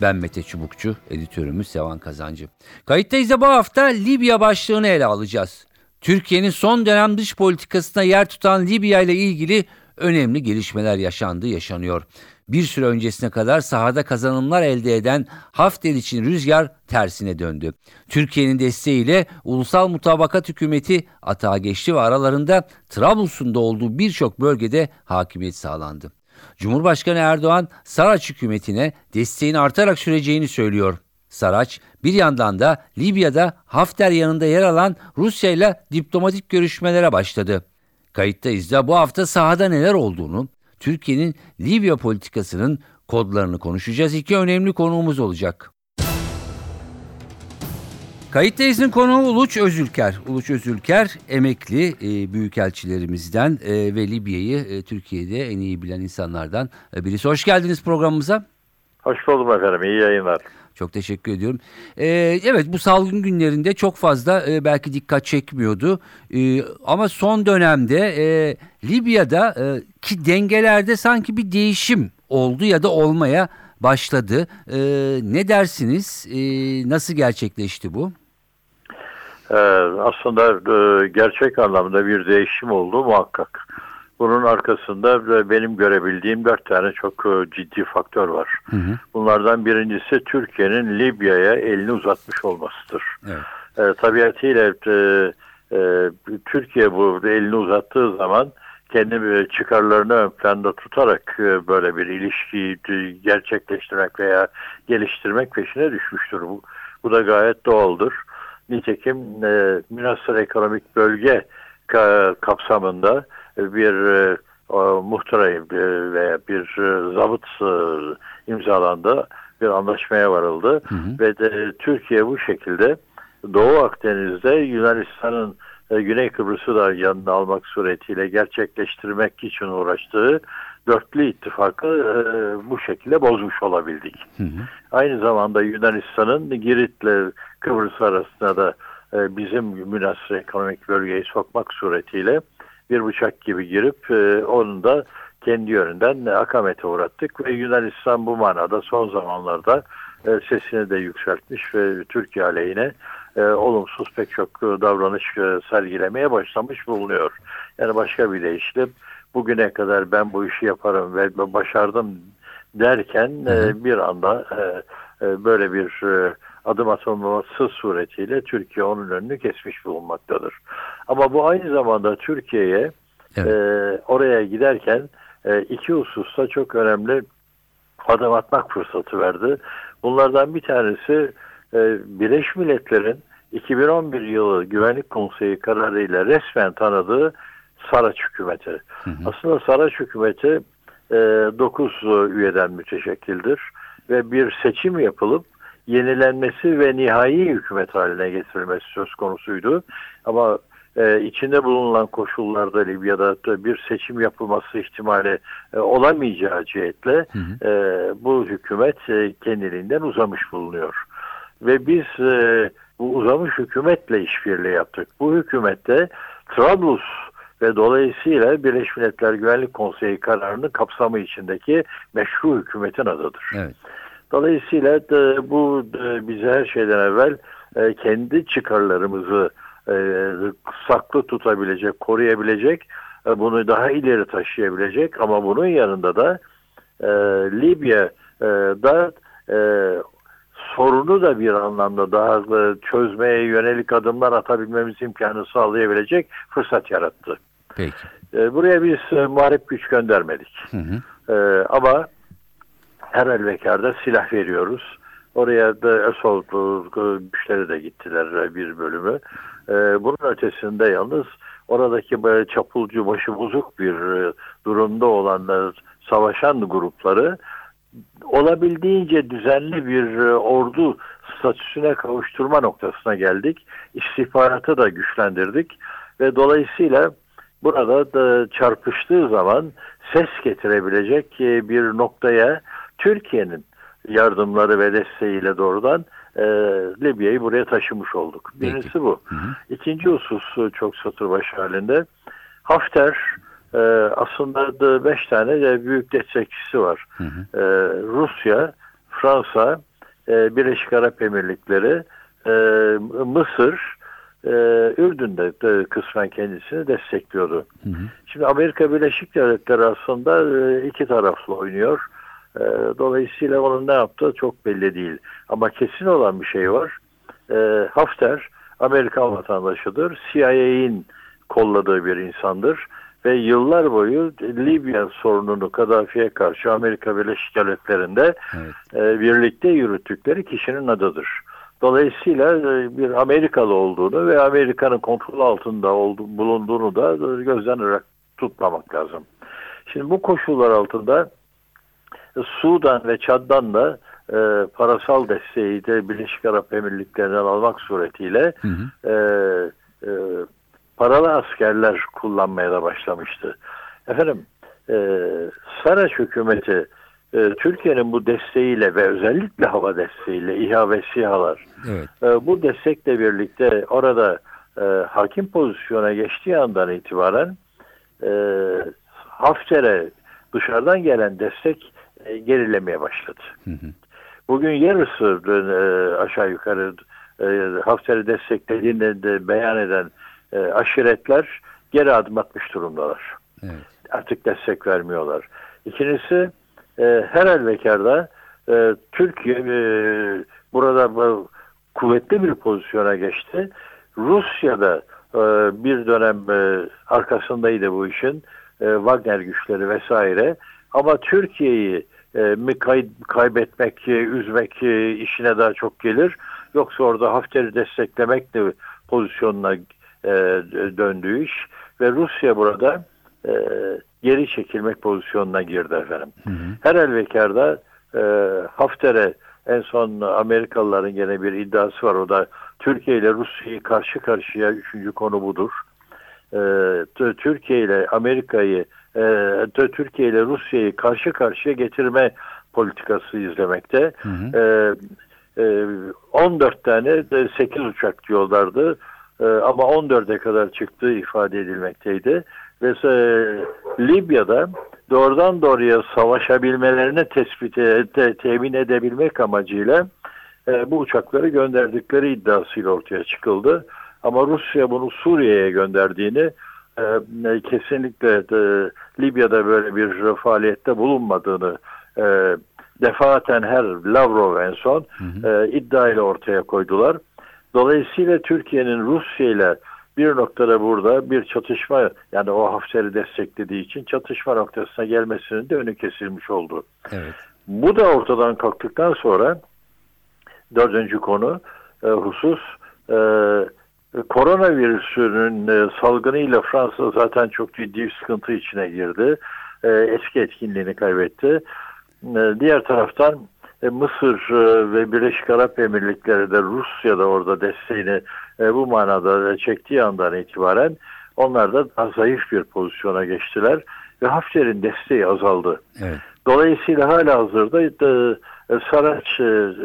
Ben Mete Çubukçu, editörümüz Sevan Kazancı. Kayıttayız da bu hafta Libya başlığını ele alacağız. Türkiye'nin son dönem dış politikasına yer tutan Libya ile ilgili önemli gelişmeler yaşandı, yaşanıyor. Bir süre öncesine kadar sahada kazanımlar elde eden Hafter için rüzgar tersine döndü. Türkiye'nin desteğiyle Ulusal Mutabakat Hükümeti atağa geçti ve aralarında Trablus'un da olduğu birçok bölgede hakimiyet sağlandı. Cumhurbaşkanı Erdoğan Saraç hükümetine desteğin artarak süreceğini söylüyor. Saraç bir yandan da Libya'da Hafter yanında yer alan Rusya ile diplomatik görüşmelere başladı. Kayıttayız da bu hafta sahada neler olduğunu, Türkiye'nin Libya politikasının kodlarını konuşacağız. İki önemli konuğumuz olacak. Kayıttayız'ın konuğu Uluç Özülker. Uluç Özülker emekli e, büyükelçilerimizden e, ve Libya'yı e, Türkiye'de en iyi bilen insanlardan e, birisi. Hoş geldiniz programımıza. Hoş buldum efendim. İyi yayınlar. Çok teşekkür ediyorum. Ee, evet bu salgın günlerinde çok fazla e, belki dikkat çekmiyordu. E, ama son dönemde e, Libya'da e, ki dengelerde sanki bir değişim oldu ya da olmaya başladı. E, ne dersiniz? E, nasıl gerçekleşti bu? Ee, aslında e, gerçek anlamda bir değişim oldu muhakkak. Bunun arkasında benim görebildiğim dört tane çok e, ciddi faktör var. Hı hı. Bunlardan birincisi Türkiye'nin Libya'ya elini uzatmış olmasıdır. Evet. E, tabiatıyla e, e, Türkiye bu elini uzattığı zaman kendi e, çıkarlarını ön planda tutarak e, böyle bir ilişkiyi gerçekleştirmek veya geliştirmek peşine düşmüştür. Bu, bu da gayet doğaldır. Nitekim e, Münasır Ekonomik Bölge ka kapsamında bir e, muhtıra e, veya bir e, zabıt e, imzalandı. Bir anlaşmaya varıldı. Hı hı. Ve de Türkiye bu şekilde Doğu Akdeniz'de Yunanistan'ın e, Güney Kıbrıs'ı da yanına almak suretiyle gerçekleştirmek için uğraştığı dörtlü ittifakı e, bu şekilde bozmuş olabildik. Hı hı. Aynı zamanda Yunanistan'ın Girit'le Kıbrıs arasında da e, bizim münasır ekonomik bölgeyi sokmak suretiyle bir bıçak gibi girip e, onu da kendi yönünden akamete uğrattık ve Yunanistan bu manada son zamanlarda e, sesini de yükseltmiş ve Türkiye aleyhine e, olumsuz pek çok davranış e, sergilemeye başlamış bulunuyor. Yani başka bir deyişle bugüne kadar ben bu işi yaparım ve başardım derken e, bir anda e, e, böyle bir e, adım atılması suretiyle Türkiye onun önünü kesmiş bulunmaktadır. Ama bu aynı zamanda Türkiye'ye evet. e, oraya giderken e, iki hususta çok önemli adım atmak fırsatı verdi. Bunlardan bir tanesi e, Birleşmiş Milletler'in 2011 yılı Güvenlik Konseyi kararıyla resmen tanıdığı Saraç hükümeti. Hı hı. Aslında Saraç hükümeti e, 9 üyeden müteşekkildir ve bir seçim yapılıp yenilenmesi ve nihai hükümet haline getirilmesi söz konusuydu. Ama e, içinde bulunan koşullarda Libya'da bir seçim yapılması ihtimali e, olamayacağı cihetle hı hı. E, bu hükümet e, kendiliğinden uzamış bulunuyor. Ve biz e, bu uzamış hükümetle işbirliği yaptık. Bu hükümette Trablus ve dolayısıyla Birleşmiş Milletler Güvenlik Konseyi kararının kapsamı içindeki meşru hükümetin adıdır. Evet. Dolayısıyla da bu da bize her şeyden evvel e, kendi çıkarlarımızı e, saklı tutabilecek, koruyabilecek, e, bunu daha ileri taşıyabilecek ama bunun yanında da e, Libya'da e, sorunu da bir anlamda daha e, çözmeye yönelik adımlar atabilmemiz imkanı sağlayabilecek fırsat yarattı. Peki. E, buraya biz e, muharip güç göndermedik. Hı hı. Ama her elbekarda silah veriyoruz. Oraya da Esol güçleri de gittiler bir bölümü. Bunun ötesinde yalnız oradaki böyle çapulcu başı bozuk bir durumda olanlar savaşan grupları olabildiğince düzenli bir e, ordu statüsüne kavuşturma noktasına geldik. İstihbaratı da güçlendirdik ve dolayısıyla burada da çarpıştığı zaman ses getirebilecek e, bir noktaya Türkiye'nin yardımları ve desteğiyle doğrudan e, Libya'yı buraya taşımış olduk. Birincisi bu. Hı hı. İkinci husus e, çok satır başı halinde. Hafter e, aslında da beş tane de büyük destekçisi var. Hı hı. E, Rusya, Fransa, e, Birleşik Arap Emirlikleri, e, Mısır, e, Ürdün de, de kısmen kendisini destekliyordu. Hı hı. Şimdi Amerika Birleşik Devletleri aslında e, iki taraflı oynuyor. E, Dolayısıyla onun ne yaptığı çok belli değil. Ama kesin olan bir şey var. E, Hafter Amerikan vatandaşıdır. CIA'in kolladığı bir insandır. Ve yıllar boyu Libya sorununu Kaddafi'ye karşı Amerika Birleşik Devletleri'nde Evet. e, birlikte yürüttükleri kişinin adıdır. Dolayısıyla e, bir Amerikalı olduğunu ve Amerika'nın kontrol altında oldu, bulunduğunu da gözden ırak tutmamak lazım. Şimdi bu koşullar altında e, Sudan ve Çad'dan da e, parasal desteği de Birleşik Arap Emirlikleri'nden almak suretiyle Hı hı. e, e, paralı askerler kullanmaya da başlamıştı. Efendim e, Saraç hükümeti e, Türkiye'nin bu desteğiyle ve özellikle hava desteğiyle İHA ve SİHA'lar Evet. e, bu destekle birlikte orada e, hakim pozisyona geçtiği andan itibaren e, Hafter'e dışarıdan gelen destek e, gerilemeye başladı. Hı hı. Bugün yarısı e, aşağı yukarı e, Hafter'i desteklediğini de beyan eden e, aşiretler geri adım atmış durumdalar. Evet. Artık destek vermiyorlar. İkincisi e, her halükarda e, Türkiye e, burada bu kuvvetli bir pozisyona geçti. Rusya'da e, bir dönem e, arkasındaydı bu işin e, Wagner güçleri vesaire. Ama Türkiye'yi e, mi kay- kaybetmek, e, üzmek e, işine daha çok gelir. Yoksa orada Hafter'i desteklemek de pozisyonuna e, döndüğü iş ve Rusya burada e, geri çekilmek pozisyonuna girdi efendim. Hı hı. Her elvekarda e, Hafter'e en son Amerikalıların gene bir iddiası var. O da Türkiye ile Rusya'yı karşı karşıya üçüncü konu budur. E, Türkiye ile Amerika'yı e, Türkiye ile Rusya'yı karşı karşıya getirme politikası izlemekte. Hı hı. E, e, 14 tane de 8 uçak diyorlardı. E, ama 14'e kadar çıktığı ifade edilmekteydi. Ve e, Libya'da doğrudan doğruya savaşabilmelerini tespit e, te- temin edebilmek amacıyla e, bu uçakları gönderdikleri iddiasıyla ortaya çıkıldı. Ama Rusya bunu Suriye'ye gönderdiğini e, e, kesinlikle e, Libya'da böyle bir faaliyette bulunmadığını e, defaten her Lavrov en son e, iddia ile ortaya koydular. Dolayısıyla Türkiye'nin Rusya ile bir noktada burada bir çatışma yani o Hafter'i desteklediği için çatışma noktasına gelmesinin de önü kesilmiş oldu. Evet. Bu da ortadan kalktıktan sonra dördüncü konu e, husus e, koronavirüsünün e, salgınıyla Fransa zaten çok ciddi bir sıkıntı içine girdi. E, eski etkinliğini kaybetti. E, diğer taraftan e, Mısır e, ve Birleşik Arap Emirlikleri de Rusya'da orada desteğini e, bu manada çektiği andan itibaren onlar da daha zayıf bir pozisyona geçtiler ve Hafter'in desteği azaldı. Evet. Dolayısıyla hala hazırda e, Saraç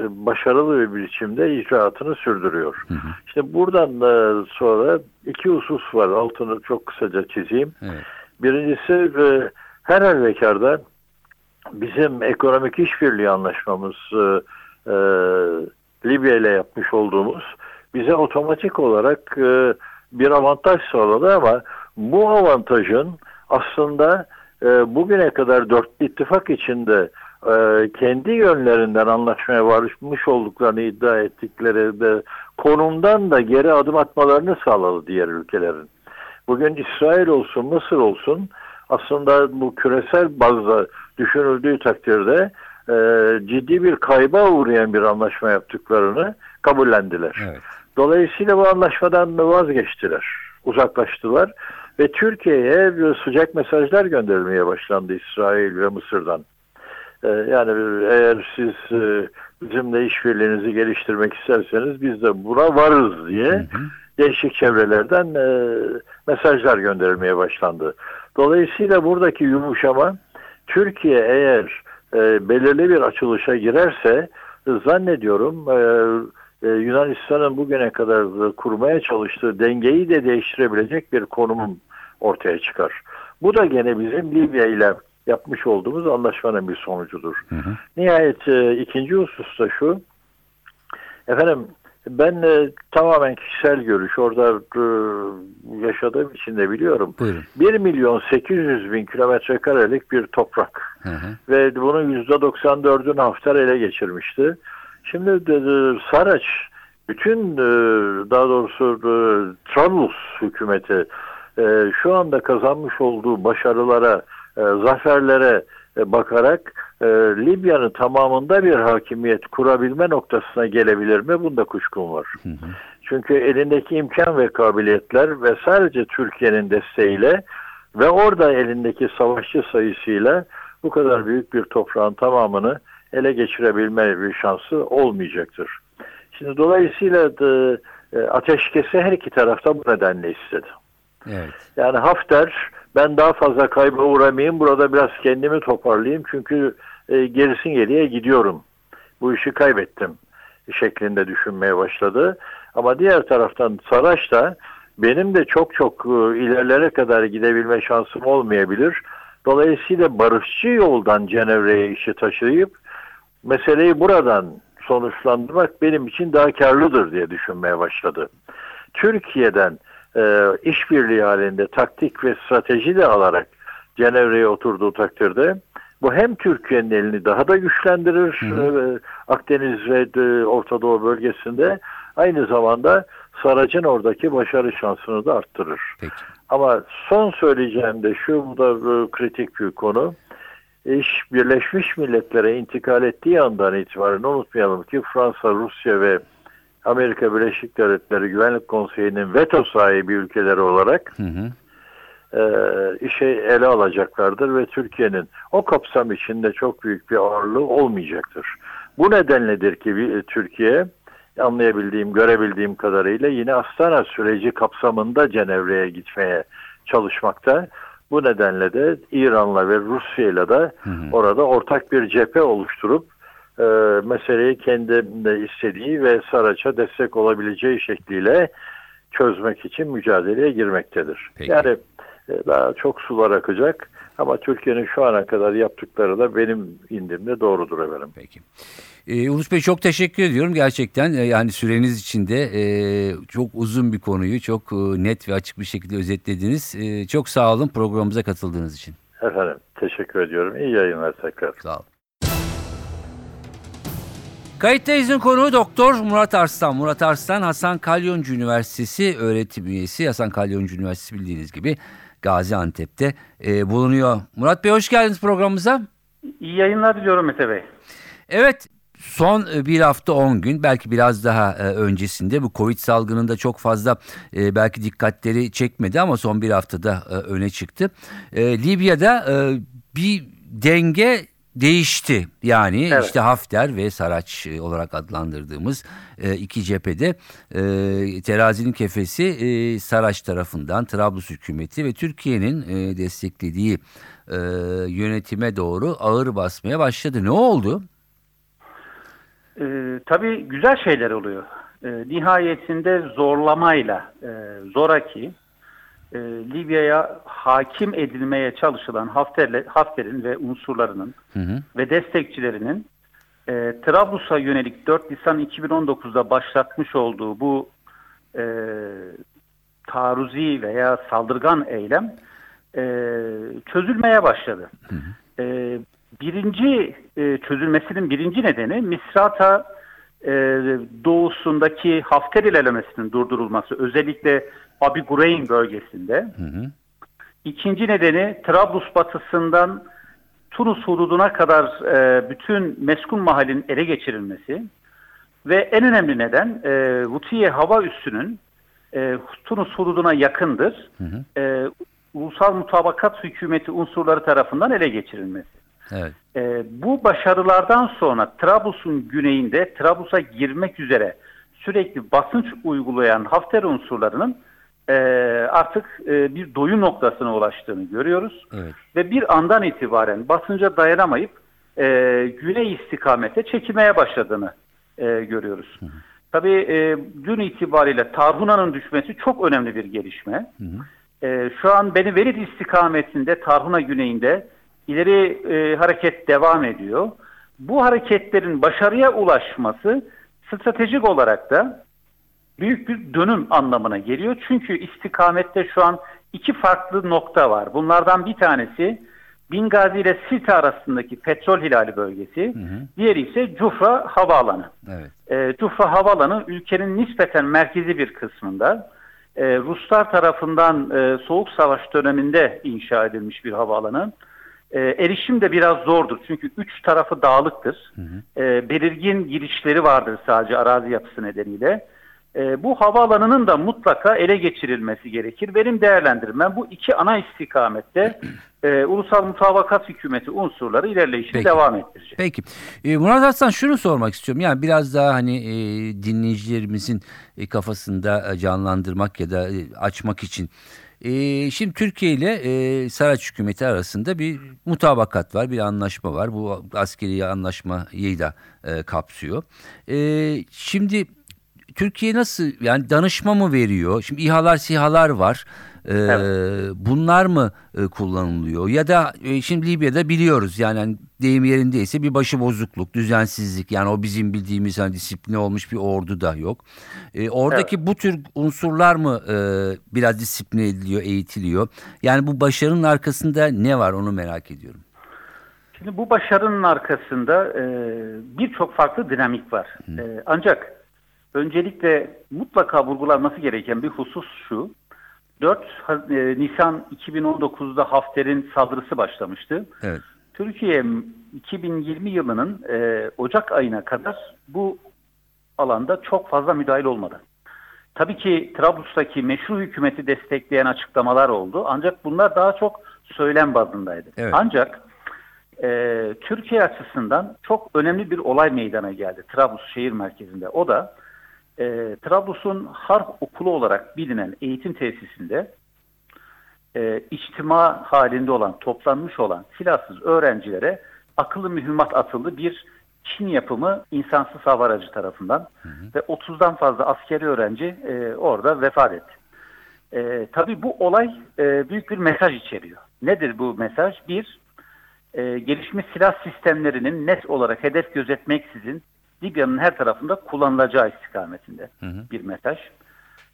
başarılı bir biçimde icraatını sürdürüyor. Hı hı. İşte buradan sonra iki husus var. Altını çok kısaca çizeyim. Evet. Birincisi her halükarda bizim ekonomik işbirliği anlaşmamız e, e, Libya ile yapmış olduğumuz bize otomatik olarak e, bir avantaj sağladı ama bu avantajın aslında e, bugüne kadar dörtlü ittifak içinde e, kendi yönlerinden anlaşmaya varmış olduklarını iddia ettikleri de konumdan da geri adım atmalarını sağladı diğer ülkelerin. Bugün İsrail olsun, Mısır olsun aslında bu küresel bazda düşünüldüğü takdirde e, ciddi bir kayba uğrayan bir anlaşma yaptıklarını kabullendiler. Evet. Dolayısıyla bu anlaşmadan vazgeçtiler, uzaklaştılar ve Türkiye'ye sıcak mesajlar gönderilmeye başlandı İsrail ve Mısır'dan. E, yani eğer siz e, bizimle işbirliğinizi geliştirmek isterseniz biz de buna varız diye değişik çevrelerden e, mesajlar gönderilmeye başlandı. Dolayısıyla buradaki yumuşama Türkiye eğer e, belirli bir açılışa girerse zannediyorum e, e, Yunanistan'ın bugüne kadar kurmaya çalıştığı dengeyi de değiştirebilecek bir konum ortaya çıkar. Bu da gene bizim Libya ile yapmış olduğumuz anlaşmanın bir sonucudur. Nihayet e, ikinci husus da şu. Efendim ben e, tamamen kişisel görüş orada e, yaşadığım için de biliyorum. Buyurun. 1 milyon 800 bin kilometre karelik bir toprak Hı hı. ve bunun %94'ünü Hafter ele geçirmişti. Şimdi de, de, Saraç bütün e, daha doğrusu e, Trablus hükümeti e, şu anda kazanmış olduğu başarılara, e, zaferlere e, bakarak e, Libya'nın tamamında bir hakimiyet kurabilme noktasına gelebilir mi? Bunda kuşkum var. Çünkü elindeki imkan ve kabiliyetler ve sadece Türkiye'nin desteğiyle ve orada elindeki savaşçı sayısıyla bu kadar büyük bir toprağın tamamını ele geçirebilme bir şansı olmayacaktır. Şimdi dolayısıyla da, e, ateşkesi her iki tarafta bu nedenle istedi. Evet. Yani Hafter ben daha fazla kayba uğramayayım burada biraz kendimi toparlayayım çünkü e, gerisin geriye gidiyorum. Bu işi kaybettim şeklinde düşünmeye başladı. Ama diğer taraftan Saraç da benim de çok çok e, ilerlere kadar gidebilme şansım olmayabilir. Dolayısıyla barışçı yoldan Cenevre'ye işi taşıyıp meseleyi buradan sonuçlandırmak benim için daha karlıdır diye düşünmeye başladı. Türkiye'den e, işbirliği halinde taktik ve strateji de alarak Cenevre'ye oturduğu takdirde bu hem Türkiye'nin elini daha da güçlendirir e, Akdeniz ve e, Orta Doğu bölgesinde aynı zamanda Sarac'ın oradaki başarı şansını da arttırır. Peki. Ama son söyleyeceğim de şu bu da e, kritik bir konu. İş Birleşmiş Milletler'e intikal ettiği andan itibaren unutmayalım ki Fransa, Rusya ve Amerika Birleşik Devletleri Güvenlik Konseyi'nin veto sahibi ülkeleri olarak Hı hı. E, işe ele alacaklardır ve Türkiye'nin o kapsam içinde çok büyük bir ağırlığı olmayacaktır. Bu nedenledir ki bir- Türkiye anlayabildiğim, görebildiğim kadarıyla yine Astana süreci kapsamında Cenevre'ye gitmeye çalışmakta. Bu nedenle de İran'la ve Rusya'yla da orada ortak bir cephe oluşturup e, meseleyi kendi istediği ve Saraç'a destek olabileceği şekliyle çözmek için mücadeleye girmektedir. Peki. Yani e, daha çok sular akacak ama Türkiye'nin şu ana kadar yaptıkları da benim indimde doğrudur efendim. Peki. Ee, Ulus Bey çok teşekkür ediyorum. Gerçekten e, yani süreniz içinde e, çok uzun bir konuyu çok e, net ve açık bir şekilde özetlediniz. E, çok sağ olun programımıza katıldığınız için. Efendim teşekkür ediyorum. İyi yayınlar tekrar. Sağ olun. Kayıttayız'ın konuğu Doktor Murat Arslan. Murat Arslan Hasan Kalyoncu Üniversitesi öğretim üyesi. Hasan Kalyoncu Üniversitesi bildiğiniz gibi Gaziantep'te e, bulunuyor. Murat Bey hoş geldiniz programımıza. İyi yayınlar diliyorum Mete Bey. Evet son e, bir hafta 10 gün belki biraz daha e, öncesinde bu Covid salgınında çok fazla e, belki dikkatleri çekmedi ama son bir haftada öne çıktı. Libya'da bir denge değişti. Yani Evet. işte Hafter ve Saraç e, olarak adlandırdığımız e, iki cephede e, terazinin kefesi Saraç tarafından Trablus hükümeti ve Türkiye'nin desteklediği yönetime doğru ağır basmaya başladı. Ne oldu? Ee, tabii güzel şeyler oluyor. Ee, nihayetinde zorlamayla, e, zoraki e, Libya'ya hakim edilmeye çalışılan Hafter'le, Hafter'in ve unsurlarının Hı hı. ve destekçilerinin e, Trablus'a yönelik 4 Nisan 2019'da başlatmış olduğu bu e, taarruzi veya saldırgan eylem e, çözülmeye başladı. E, birinci e, çözülmesinin birinci nedeni Misrata e, doğusundaki Hafter ilerlemesinin durdurulması özellikle Abi Gureyn bölgesinde. Hı hı. İkinci nedeni Trablus batısından Tunus hududuna kadar e, bütün meskun mahallin ele geçirilmesi ve en önemli neden e, Vutiye hava üssünün e, Tunus hududuna yakındır. E, ulusal mutabakat hükümeti unsurları tarafından ele geçirilmesi. Evet. E, bu başarılardan sonra Trablus'un güneyinde Trablus'a girmek üzere sürekli basınç uygulayan Hafter unsurlarının e, artık e, bir doyum noktasına ulaştığını görüyoruz. Evet. Ve bir andan itibaren basınca dayanamayıp e, güney istikamete çekilmeye başladığını e, görüyoruz. Tabii e, dün itibariyle Tarhuna'nın düşmesi çok önemli bir gelişme. E, şu an Beni Velid istikametinde Tarhuna güneyinde ileri e, hareket devam ediyor. Bu hareketlerin başarıya ulaşması stratejik olarak da büyük bir dönüm anlamına geliyor. Çünkü istikamette şu an iki farklı nokta var. Bunlardan bir tanesi Bingazi ile Sirte arasındaki petrol hilali bölgesi. Diğeri ise Cufra Havaalanı. Evet. E, Cufra Havaalanı ülkenin nispeten merkezi bir kısmında. E, Ruslar tarafından e, Soğuk Savaş döneminde inşa edilmiş bir havaalanı. E, erişim de biraz zordur çünkü üç tarafı dağlıktır. E, belirgin girişleri vardır sadece arazi yapısı nedeniyle. E, bu havaalanının da mutlaka ele geçirilmesi gerekir. Benim değerlendirmem bu iki ana istikamette e, ulusal mutabakat hükümeti unsurları ilerleyişini Peki. devam ettirecek. Peki. E, Murat Aslan şunu sormak istiyorum. Yani biraz daha hani e, dinleyicilerimizin e, kafasında e, canlandırmak ya da e, açmak için. E, şimdi Türkiye ile e, Saraç hükümeti arasında bir mutabakat var, bir anlaşma var. Bu askeri anlaşmayı da e, kapsıyor. E, şimdi Türkiye nasıl yani danışma mı veriyor? Şimdi İHA'lar SİHA'lar var. Ee, Bunlar mı e, kullanılıyor? Ya da e, şimdi Libya'da biliyoruz yani hani deyim yerindeyse bir başı bozukluk, düzensizlik yani o bizim bildiğimiz hani disipline olmuş bir ordu da yok. Ee, oradaki bu tür unsurlar mı e, biraz disipline ediliyor, eğitiliyor? Yani bu başarının arkasında ne var onu merak ediyorum. Şimdi bu başarının arkasında e, birçok farklı dinamik var. E, ancak öncelikle mutlaka vurgulanması gereken bir husus şu. 4 Ha- e, Nisan 2019'da Hafter'in saldırısı başlamıştı. Evet. Türkiye 2020 yılının e, Ocak ayına kadar bu alanda çok fazla müdahil olmadı. Tabii ki Trablus'taki meşru hükümeti destekleyen açıklamalar oldu. Ancak bunlar daha çok söylem bazındaydı. Evet. Ancak e, Türkiye açısından çok önemli bir olay meydana geldi Trablus şehir merkezinde. O da e, Trablus'un Harp Okulu olarak bilinen eğitim tesisinde e, içtima halinde olan, toplanmış olan silahsız öğrencilere akıllı mühimmat atıldı bir Çin yapımı insansız hava aracı tarafından ve 30'dan fazla askeri öğrenci e, orada vefat etti. E, tabii bu olay e, büyük bir mesaj içeriyor. Nedir bu mesaj? Bir, e, gelişmiş silah sistemlerinin net olarak hedef gözetmeksizin Libya'nın her tarafında kullanılacağı istikametinde bir mesaj.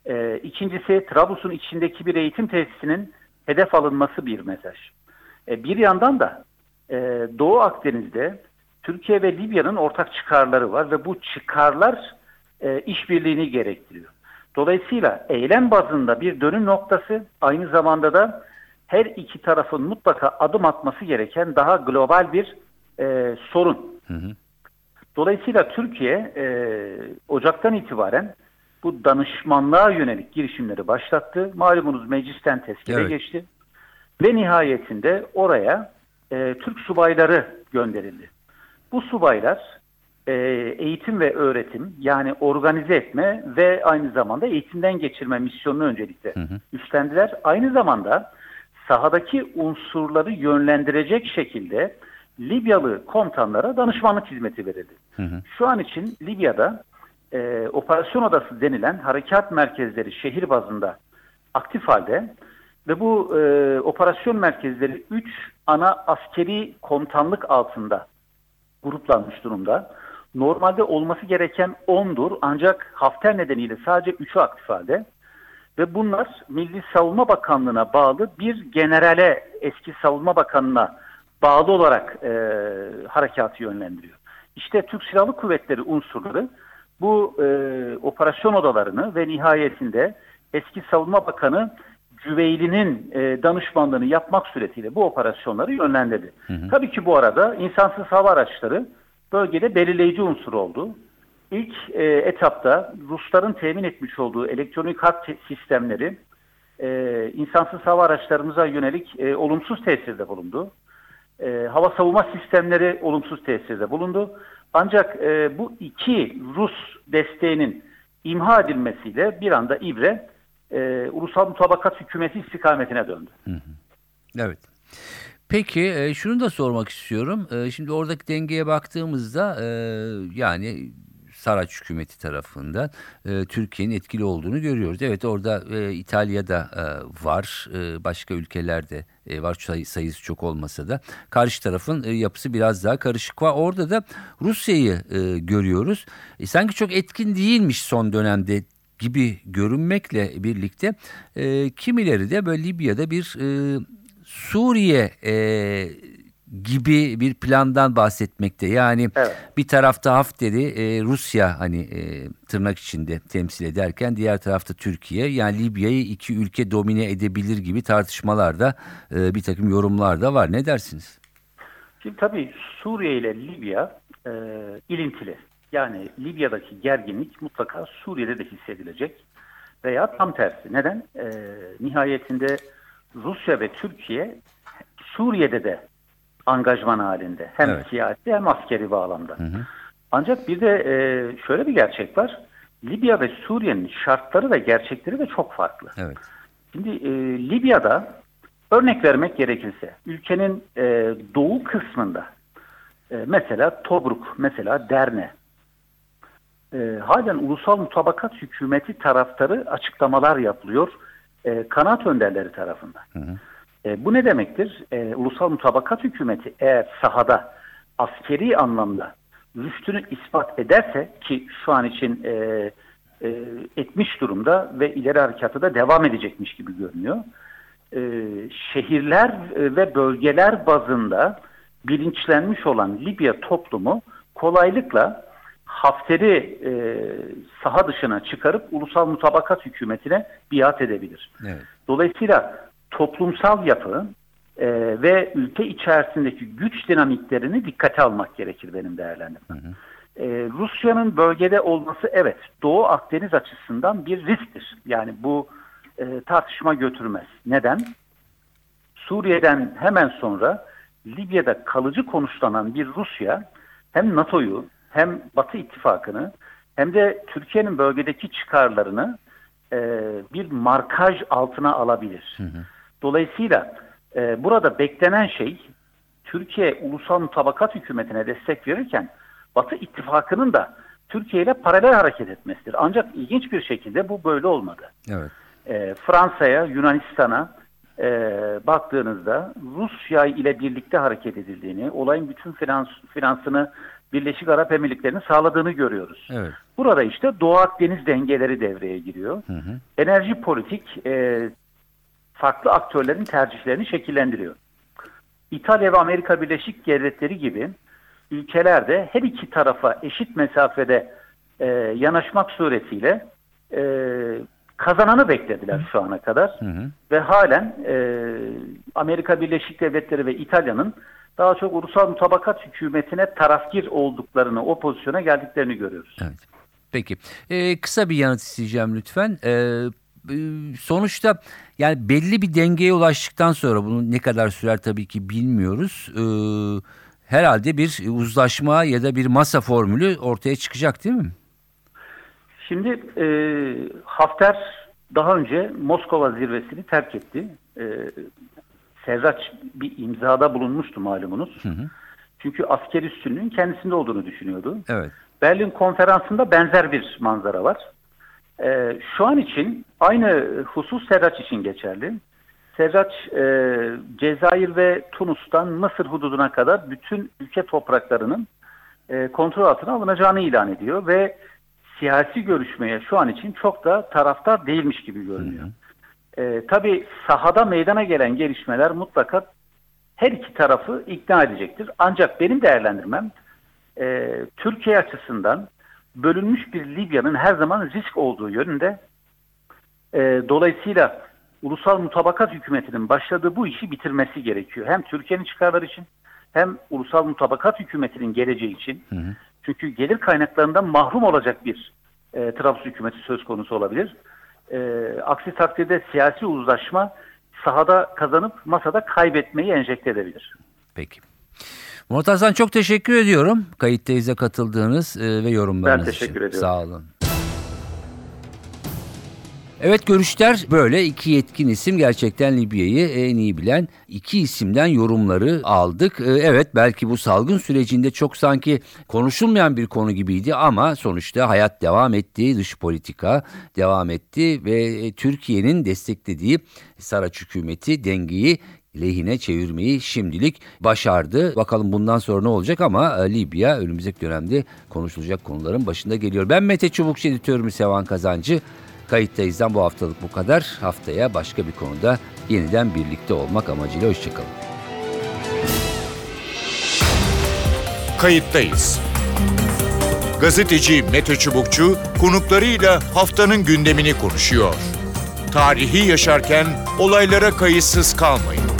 E, ikincisi Trablus'un içindeki bir eğitim tesisinin hedef alınması bir mesaj. E, bir yandan da e, Doğu Akdeniz'de Türkiye ve Libya'nın ortak çıkarları var ve bu çıkarlar e, işbirliğini gerektiriyor. Dolayısıyla eylem bazında bir dönüm noktası aynı zamanda da her iki tarafın mutlaka adım atması gereken daha global bir e, sorun. Dolayısıyla Türkiye e, Ocak'tan itibaren bu danışmanlığa yönelik girişimleri başlattı. Malumunuz meclisten tezkere Evet. geçti. Ve nihayetinde oraya e, Türk subayları gönderildi. Bu subaylar e, eğitim ve öğretim yani organize etme ve aynı zamanda eğitimden geçirme misyonunu öncelikle üstlendiler. Aynı zamanda sahadaki unsurları yönlendirecek şekilde Libyalı komutanlara danışmanlık hizmeti verildi. Şu an için Libya'da e, operasyon odası denilen harekat merkezleri şehir bazında aktif halde ve bu e, operasyon merkezleri 3 ana askeri komutanlık altında gruplanmış durumda. Normalde olması gereken 10'dur ancak Hafter nedeniyle sadece 3'ü aktif halde. Ve bunlar Milli Savunma Bakanlığı'na bağlı bir generale, eski Savunma Bakanı'na bağlı olarak e, harekatı yönlendiriyor. İşte Türk Silahlı Kuvvetleri unsurları bu e, operasyon odalarını ve nihayetinde eski Savunma Bakanı Cüveyli'nin e, danışmanlığını yapmak suretiyle bu operasyonları yönlendirdi. Tabii ki bu arada insansız hava araçları bölgede belirleyici unsur oldu. İlk e, etapta Rusların temin etmiş olduğu elektronik harp te- sistemleri e, insansız hava araçlarımıza yönelik e, olumsuz tesirde bulundu. E, hava savunma sistemleri olumsuz tesirde bulundu. Ancak e, bu iki Rus desteğinin imha edilmesiyle bir anda İbre e, ulusal mutabakat hükümeti istikametine döndü. Evet. Peki e, şunu da sormak istiyorum. E, şimdi oradaki dengeye baktığımızda e, yani Saraç hükümeti tarafından e, Türkiye'nin etkili olduğunu görüyoruz. Evet orada e, İtalya'da e, var, e, başka ülkelerde e, var say- sayısı çok olmasa da. Karşı tarafın e, yapısı biraz daha karışık var. Orada da Rusya'yı e, görüyoruz. E, sanki çok etkin değilmiş son dönemde gibi görünmekle birlikte e, kimileri de böyle Libya'da bir e, Suriye e, gibi bir plandan bahsetmekte. Yani Evet. bir tarafta Hafter'i e, Rusya hani e, tırnak içinde temsil ederken diğer tarafta Türkiye yani Libya'yı iki ülke domine edebilir gibi tartışmalarda e, bir takım yorumlar da var. Ne dersiniz? Şimdi tabii Suriye ile Libya e, ilintili. Yani Libya'daki gerginlik mutlaka Suriye'de de hissedilecek. Veya tam tersi. Neden? E, nihayetinde Rusya ve Türkiye Suriye'de de angajman halinde. Hem Evet. siyasi hem askeri bağlamda. Ancak bir de e, şöyle bir gerçek var. Libya ve Suriye'nin şartları ve gerçekleri de çok farklı. Evet. Şimdi e, Libya'da örnek vermek gerekirse ülkenin e, doğu kısmında e, mesela Tobruk, mesela Derne e, halen ulusal mutabakat hükümeti taraftarı açıklamalar yapılıyor e, kanaat önderleri tarafından. E, bu ne demektir? E, ulusal mutabakat hükümeti eğer sahada askeri anlamda rüştünü ispat ederse ki şu an için e, e, etmiş durumda ve ileri harekatı da devam edecekmiş gibi görünüyor. E, şehirler e, ve bölgeler bazında bilinçlenmiş olan Libya toplumu kolaylıkla Hafter'i e, saha dışına çıkarıp ulusal mutabakat hükümetine biat edebilir. Evet. Dolayısıyla toplumsal yapı e, ve ülke içerisindeki güç dinamiklerini dikkate almak gerekir benim değerlendirmem. E, Rusya'nın bölgede olması evet Doğu Akdeniz açısından bir risktir. Yani bu e, tartışma götürmez. Neden? Suriye'den hemen sonra Libya'da kalıcı konuşlanan bir Rusya hem NATO'yu hem Batı ittifakını hem de Türkiye'nin bölgedeki çıkarlarını e, bir markaj altına alabilir. Dolayısıyla e, burada beklenen şey Türkiye ulusal mutabakat hükümetine destek verirken Batı ittifakının da Türkiye ile paralel hareket etmesidir. Ancak ilginç bir şekilde bu böyle olmadı. Evet. E, Fransa'ya, Yunanistan'a e, baktığınızda Rusya ile birlikte hareket edildiğini, olayın bütün finans, finansını Birleşik Arap Emirlikleri'nin sağladığını görüyoruz. Evet. Burada işte Doğu Akdeniz dengeleri devreye giriyor. Enerji politik e, farklı aktörlerin tercihlerini şekillendiriyor. İtalya ve Amerika Birleşik Devletleri gibi ülkelerde her iki tarafa eşit mesafede e, yanaşmak suretiyle e, kazananı beklediler şu ana kadar. Ve halen e, Amerika Birleşik Devletleri ve İtalya'nın daha çok ulusal mutabakat hükümetine tarafgir olduklarını, o pozisyona geldiklerini görüyoruz. Evet. Peki. Ee, kısa bir yanıt isteyeceğim lütfen. Ee, sonuçta yani belli bir dengeye ulaştıktan sonra bunu ne kadar sürer tabii ki bilmiyoruz. Ee, herhalde bir uzlaşma ya da bir masa formülü ortaya çıkacak değil mi? Şimdi e, Hafter daha önce Moskova zirvesini terk etti. E, Serraç bir imzada bulunmuştu malumunuz. Çünkü askeri üstünlüğün kendisinde olduğunu düşünüyordu. Evet. Berlin konferansında benzer bir manzara var. Ee, şu an için aynı husus Serraç için geçerli. Serraç e, Cezayir ve Tunus'tan Mısır hududuna kadar bütün ülke topraklarının e, kontrol altına alınacağını ilan ediyor ve siyasi görüşmeye şu an için çok da taraftar değilmiş gibi görünüyor. E, tabii sahada meydana gelen gelişmeler mutlaka her iki tarafı ikna edecektir. Ancak benim değerlendirmem e, Türkiye açısından bölünmüş bir Libya'nın her zaman risk olduğu yönünde. E, dolayısıyla ulusal mutabakat hükümetinin başladığı bu işi bitirmesi gerekiyor. Hem Türkiye'nin çıkarları için hem ulusal mutabakat hükümetinin geleceği için. Çünkü gelir kaynaklarından mahrum olacak bir e, Trablus hükümeti söz konusu olabilir. E, aksi takdirde siyasi uzlaşma sahada kazanıp masada kaybetmeyi enjekte edebilir. Peki. Murat Hasan çok teşekkür ediyorum. Kayıttayız'a katıldığınız e, ve yorumlarınız Ben teşekkür için. ediyorum. Sağ olun. Evet görüşler böyle iki yetkin isim gerçekten Libya'yı en iyi bilen iki isimden yorumları aldık. Ee, Evet belki bu salgın sürecinde çok sanki konuşulmayan bir konu gibiydi ama sonuçta hayat devam etti, dış politika devam etti ve Türkiye'nin desteklediği Saraç hükümeti dengeyi lehine çevirmeyi şimdilik başardı. Bakalım bundan sonra ne olacak ama e, Libya önümüzdeki dönemde konuşulacak konuların başında geliyor. Ben Mete Çubukçu editörümüz Sevan Kazancı. Kayıttayız'dan bu haftalık bu kadar. Haftaya başka bir konuda yeniden birlikte olmak amacıyla hoşçakalın. Kayıttayız. Gazeteci Mete Çubukçu konuklarıyla haftanın gündemini konuşuyor. Tarihi yaşarken olaylara kayıtsız kalmayın.